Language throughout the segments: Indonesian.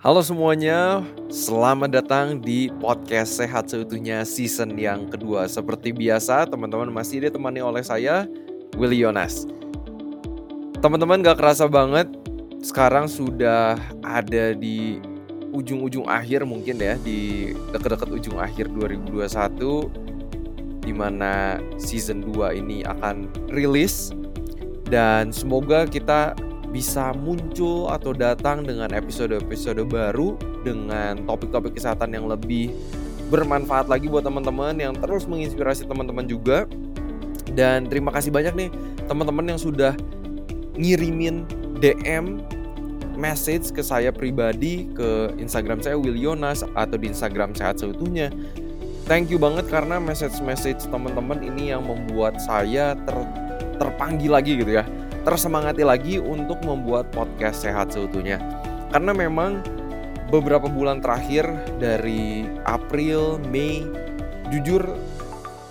Halo semuanya, selamat datang di podcast Sehat Seutuhnya season yang kedua. Seperti biasa, teman-teman masih ditemani oleh saya, Willy Yonas. Teman-teman gak kerasa banget, sekarang sudah ada di ujung-ujung akhir mungkin ya, di dekat-dekat ujung akhir 2021, di mana season 2 ini akan rilis. Dan semoga kita bisa muncul atau datang dengan episode-episode baru dengan topik-topik kesehatan yang lebih bermanfaat lagi buat teman-teman yang terus menginspirasi teman-teman juga. Dan terima kasih banyak nih teman-teman yang sudah ngirimin DM message ke saya pribadi ke Instagram saya Will Yonas atau di Instagram sehat seutuhnya. Thank you banget karena message-message teman-teman ini yang membuat saya ter terpanggil lagi gitu ya tersemangati lagi untuk membuat podcast sehat seutuhnya. Karena memang beberapa bulan terakhir dari April, Mei, jujur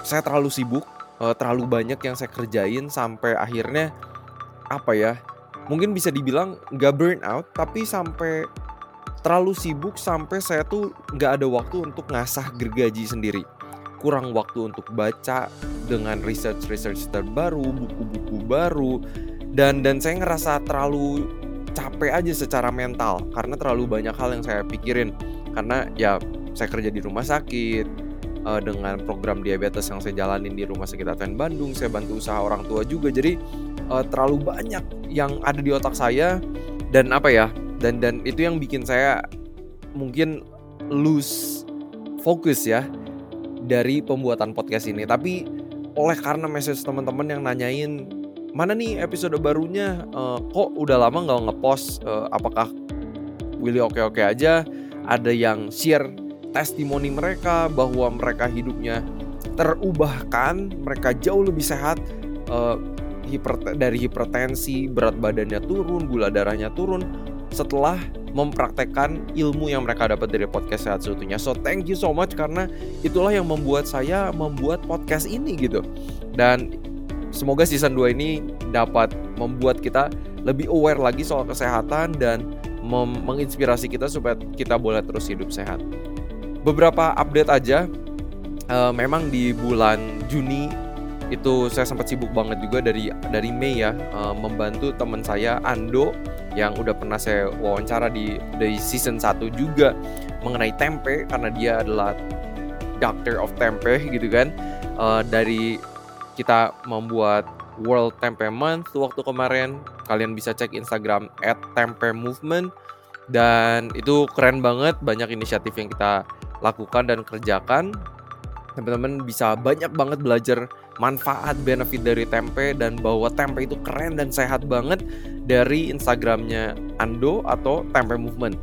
saya terlalu sibuk, eh, terlalu banyak yang saya kerjain sampai akhirnya apa ya? Mungkin bisa dibilang nggak burn out, tapi sampai terlalu sibuk sampai saya tuh nggak ada waktu untuk ngasah gergaji sendiri. Kurang waktu untuk baca dengan research-research terbaru, buku-buku baru, dan dan saya ngerasa terlalu capek aja secara mental karena terlalu banyak hal yang saya pikirin. Karena ya saya kerja di rumah sakit uh, dengan program diabetes yang saya jalanin di rumah sakit Advent Bandung saya bantu usaha orang tua juga. Jadi uh, terlalu banyak yang ada di otak saya dan apa ya dan dan itu yang bikin saya mungkin lose fokus ya dari pembuatan podcast ini. Tapi oleh karena message teman-teman yang nanyain mana nih episode barunya uh, kok udah lama nggak ngepost uh, apakah Willy oke-oke aja ada yang share testimoni mereka bahwa mereka hidupnya terubahkan mereka jauh lebih sehat uh, hiper dari hipertensi berat badannya turun gula darahnya turun setelah mempraktekkan ilmu yang mereka dapat dari podcast sehat seutuhnya. So thank you so much karena itulah yang membuat saya membuat podcast ini gitu. Dan Semoga season 2 ini dapat membuat kita lebih aware lagi soal kesehatan dan menginspirasi kita supaya kita boleh terus hidup sehat. Beberapa update aja, uh, memang di bulan Juni itu saya sempat sibuk banget juga dari dari Mei ya uh, membantu teman saya Ando yang udah pernah saya wawancara di dari season 1 juga mengenai tempe karena dia adalah doctor of tempe gitu kan uh, dari kita membuat World Tempe Month waktu kemarin. Kalian bisa cek Instagram @tempe_movement dan itu keren banget banyak inisiatif yang kita lakukan dan kerjakan. Teman-teman bisa banyak banget belajar manfaat benefit dari tempe dan bahwa tempe itu keren dan sehat banget dari Instagramnya Ando atau Tempe Movement.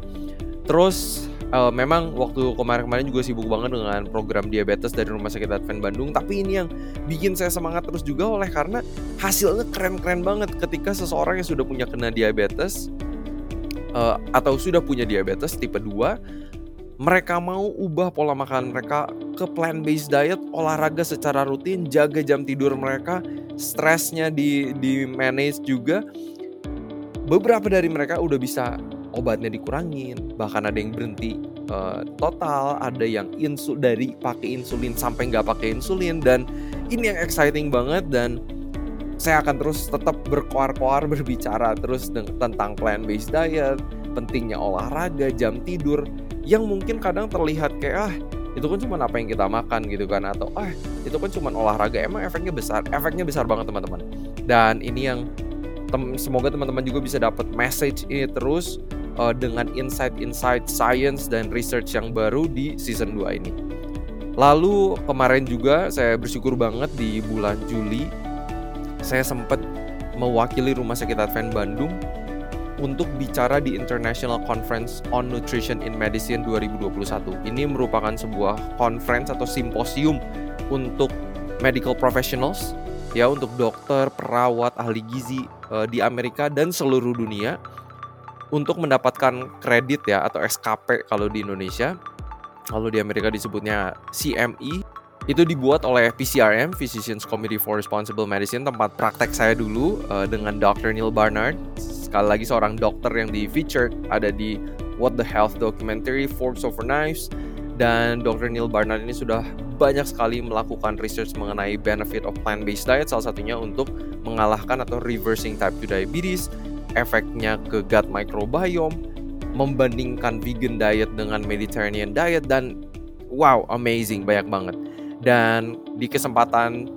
Terus uh, memang waktu kemarin-kemarin juga sibuk banget dengan program diabetes dari Rumah Sakit Advent Bandung. Tapi ini yang bikin saya semangat terus juga oleh karena hasilnya keren-keren banget ketika seseorang yang sudah punya kena diabetes uh, atau sudah punya diabetes tipe 2 mereka mau ubah pola makan mereka ke plant based diet, olahraga secara rutin, jaga jam tidur mereka, stresnya di di manage juga. Beberapa dari mereka udah bisa obatnya dikurangin, bahkan ada yang berhenti uh, total, ada yang insul dari pakai insulin sampai nggak pakai insulin. Dan ini yang exciting banget dan saya akan terus tetap berkoar-koar berbicara terus tentang plant based diet, pentingnya olahraga, jam tidur yang mungkin kadang terlihat kayak ah itu kan cuma apa yang kita makan gitu kan atau ah itu kan cuma olahraga. Emang efeknya besar efeknya besar banget teman-teman. Dan ini yang tem semoga teman-teman juga bisa dapat message ini terus uh, dengan insight-insight science dan research yang baru di season 2 ini. Lalu kemarin juga saya bersyukur banget di bulan Juli saya sempat mewakili Rumah Sakit Advent Bandung untuk bicara di International Conference on Nutrition in Medicine 2021. Ini merupakan sebuah conference atau simposium untuk medical professionals ya untuk dokter, perawat, ahli gizi uh, di Amerika dan seluruh dunia untuk mendapatkan kredit ya atau SKP kalau di Indonesia. Kalau di Amerika disebutnya CME Itu dibuat oleh PCRM, Physicians Committee for Responsible Medicine, tempat praktek saya dulu uh, dengan Dr. Neil Barnard. Sekali lagi seorang dokter yang di featured ada di What the Health documentary, Forks Over Knives, dan Dr. Neil Barnard ini sudah banyak sekali melakukan research mengenai benefit of plant-based diet, salah satunya untuk mengalahkan atau reversing type 2 diabetes, efeknya ke gut microbiome, membandingkan vegan diet dengan Mediterranean diet, dan wow, amazing, banyak banget. Dan di kesempatan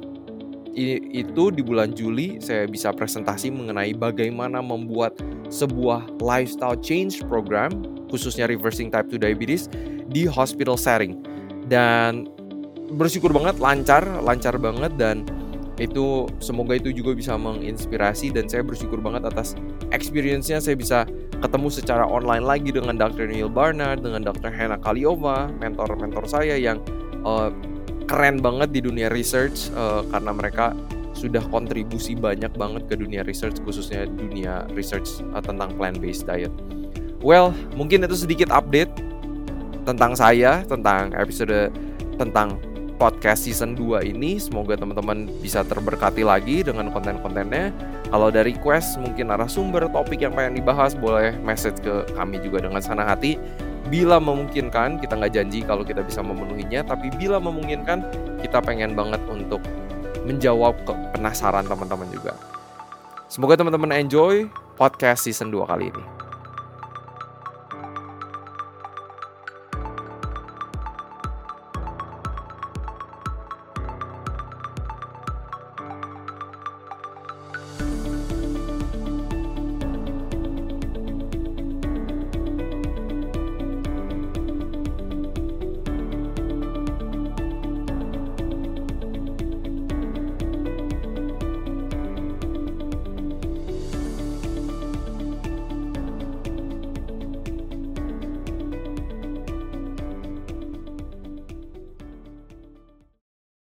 itu di bulan Juli saya bisa presentasi mengenai bagaimana membuat sebuah lifestyle change program khususnya reversing type 2 diabetes di hospital setting. Dan bersyukur banget lancar, lancar banget dan itu semoga itu juga bisa menginspirasi dan saya bersyukur banget atas experience-nya saya bisa ketemu secara online lagi dengan Dr. Neil Barnard, dengan Dr. Hannah Kaliova, mentor-mentor saya yang uh, keren banget di dunia research uh, karena mereka sudah kontribusi banyak banget ke dunia research khususnya dunia research uh, tentang plant based diet. Well, mungkin itu sedikit update tentang saya, tentang episode tentang podcast season 2 ini. Semoga teman-teman bisa terberkati lagi dengan konten-kontennya. Kalau ada request mungkin arah sumber topik yang pengen dibahas boleh message ke kami juga dengan senang hati bila memungkinkan kita nggak janji kalau kita bisa memenuhinya tapi bila memungkinkan kita pengen banget untuk menjawab ke penasaran teman-teman juga semoga teman-teman enjoy podcast season 2 kali ini